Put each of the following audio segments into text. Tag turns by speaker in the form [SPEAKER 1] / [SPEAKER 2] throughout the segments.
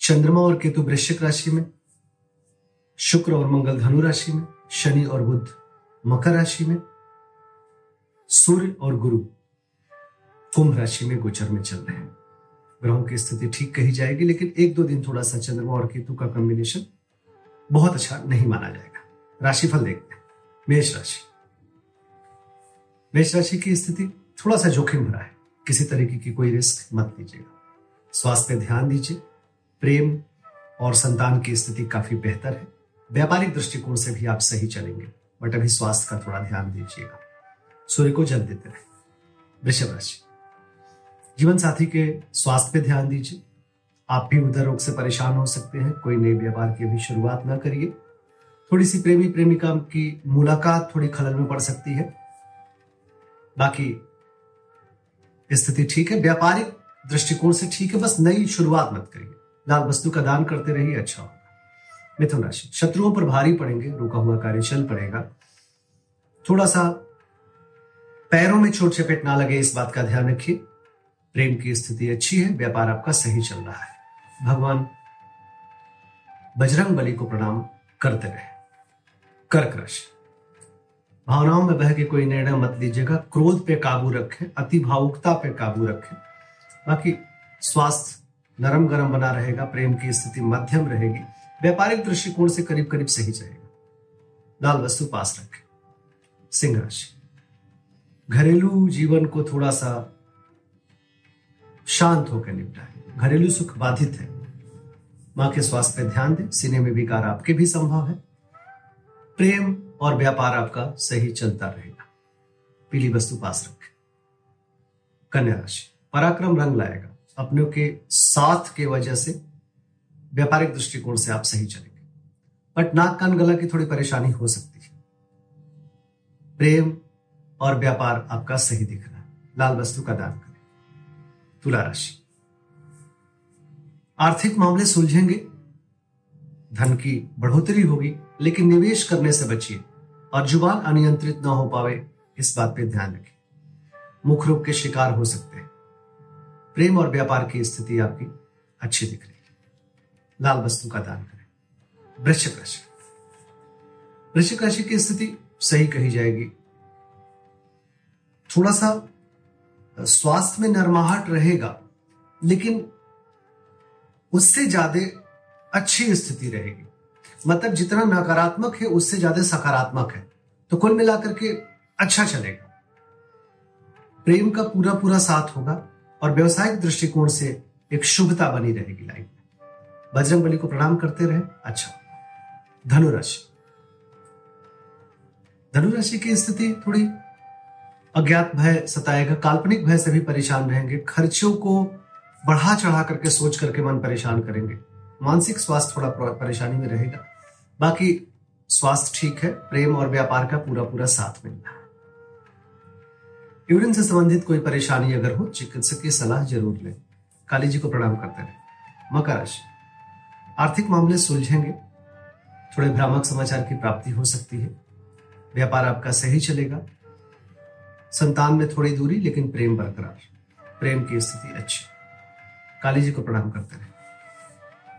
[SPEAKER 1] चंद्रमा और केतु वृश्चिक राशि में, शुक्र और मंगल धनु राशि में, शनि और बुध मकर राशि में, सूर्य और गुरु कुंभ राशि में गोचर में चल रहे हैं। ग्रहों की स्थिति ठीक कही जाएगी, लेकिन एक दो दिन थोड़ा सा चंद्रमा और केतु का कॉम्बिनेशन बहुत अच्छा नहीं माना जाएगा। राशिफल देखते हैं। मेष राशि। मेष राशि की स्थिति थोड़ा सा जोखिम भरा है। किसी तरीके की कोई रिस्क मत लीजिएगा। स्वास्थ्य ध्यान दीजिए। प्रेम और संतान की स्थिति काफ़ी बेहतर है। व्यापारिक दृष्टिकोण से भी आप सही चलेंगे, बट अभी स्वास्थ्य का थोड़ा ध्यान दीजिएगा। सूर्य को जल देते रहे। वृषभ राशि। जीवन साथी के स्वास्थ्य पे ध्यान दीजिए। आप भी उधर रोग से परेशान हो सकते हैं। कोई नए व्यापार की अभी शुरुआत ना करिए। थोड़ी सी प्रेमी प्रेमिका की मुलाकात थोड़ी खलल में पड़ सकती है। बाकी स्थिति ठीक है। व्यापारिक दृष्टिकोण से ठीक है। बस नई शुरुआत मत करिए। लाल वस्तु का दान करते रहिए अच्छा होगा। मिथुन राशि। शत्रुओं पर भारी पड़ेंगे, रुका हुआ कार्य चल पड़ेगा। थोड़ा सा पैरों में चोट चपेट ना लगे, इस बात का ध्यान रखिए। प्रेम की स्थिति अच्छी है, व्यापार आपका सही चल रहा है। भगवान बजरंग बली को प्रणाम करते रहे। कर्क राशि। भावनाओं में बह के कोई निर्णय मत लीजिएगा। क्रोध पे काबू रखें, अति भावुकता पे काबू रखें। बाकी स्वास्थ्य नरम गरम बना रहेगा, प्रेम की स्थिति मध्यम रहेगी, व्यापारिक दृष्टिकोण से करीब करीब सही जाएगा। लाल वस्तु पास रखें। सिंह राशि। घरेलू जीवन को थोड़ा सा शांत होकर निपटाए। घरेलू सुख बाधित है। माँ के स्वास्थ्य पर ध्यान दें। सीने में विकार आपके भी संभव है। प्रेम और व्यापार आपका सही चलता रहेगा। पीली वस्तु पास रखें। कन्या राशि। पराक्रम रंग लाएगा। अपनों के साथ के वजह से व्यापारिक दृष्टिकोण से आप सही चलेंगे। बट नाक कान गला की थोड़ी परेशानी हो सकती है। प्रेम और व्यापार आपका सही दिख रहा है। लाल वस्तु का दान करें। तुला राशि। आर्थिक मामले सुलझेंगे। धन की बढ़ोतरी होगी, लेकिन निवेश करने से बचिए और ज़ुबान अनियंत्रित ना हो पावे, इस बात पे ध्यान रखें मुख रोग के शिकार हो सकते प्रेम और व्यापार की स्थिति आपकी अच्छी दिख रही है। लाल वस्तु का दान करें। वृश्चिक राशि। वृश्चिक राशि की स्थिति सही कही जाएगी। थोड़ा सा स्वास्थ्य में नरमाहट रहेगा, लेकिन उससे ज़्यादा अच्छी स्थिति रहेगी। मतलब जितना नकारात्मक है, उससे ज़्यादा सकारात्मक है। तो कुल मिलाकर के अच्छा चलेगा। प्रेम का पूरा पूरा साथ होगा। और व्यवसायिक दृष्टिकोण से एक शुभता बनी रहेगी लाइफ में। बजरंग बली को प्रणाम करते रहे। अच्छा। धनुराशि। धनुराशि की स्थिति थोड़ी अज्ञात भय सताएगा। काल्पनिक भय से भी परेशान रहेंगे। खर्चों को बढ़ा चढ़ा करके सोच करके मन परेशान करेंगे। मानसिक स्वास्थ्य थोड़ा परेशानी में रहेगा। बाकी स्वास्थ्य ठीक है। प्रेम और व्यापार का पूरा पूरा साथ मिल रहा है। यूरिन से संबंधित कोई परेशानी अगर हो, चिकित्सक की सलाह ज़रूर लें। काली जी को प्रणाम करते रहे। मकर राशि। आर्थिक मामले सुलझेंगे। थोड़े भ्रामक समाचार की प्राप्ति हो सकती है। व्यापार आपका सही चलेगा। संतान में थोड़ी दूरी, लेकिन प्रेम बरकरार। प्रेम की स्थिति अच्छी। काली जी को प्रणाम करते रहे।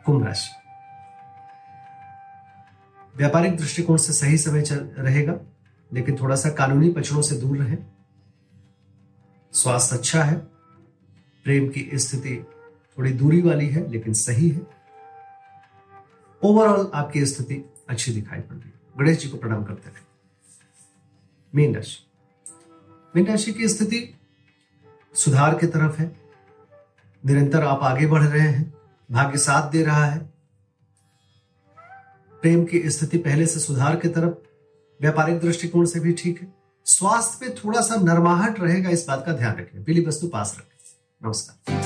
[SPEAKER 1] कुंभ राशि। व्यापारिक दृष्टिकोण से सही समय रहेगा, लेकिन थोड़ा सा कानूनी पक्षों से दूर रहे। स्वास्थ्य अच्छा है, प्रेम की स्थिति थोड़ी दूरी वाली है, लेकिन सही है। ओवरऑल आपकी स्थिति अच्छी दिखाई पड़ रही है। गणेश जी को प्रणाम करते रहे मीन राशि। मीन राशि की स्थिति सुधार की तरफ़ है। निरंतर आप आगे बढ़ रहे हैं, भाग्य साथ दे रहा है। प्रेम की स्थिति पहले से सुधार की तरफ़, व्यापारिक दृष्टिकोण से भी ठीक है। स्वास्थ्य पे थोड़ा सा नरमाहट रहेगा इस बात का ध्यान रखें। पीली वस्तु पास रखें। नमस्कार।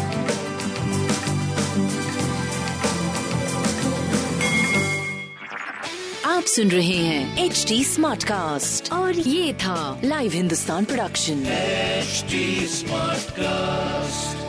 [SPEAKER 2] आप सुन रहे हैं एच डी स्मार्ट कास्ट और ये था live Hindustan production
[SPEAKER 3] H smart cast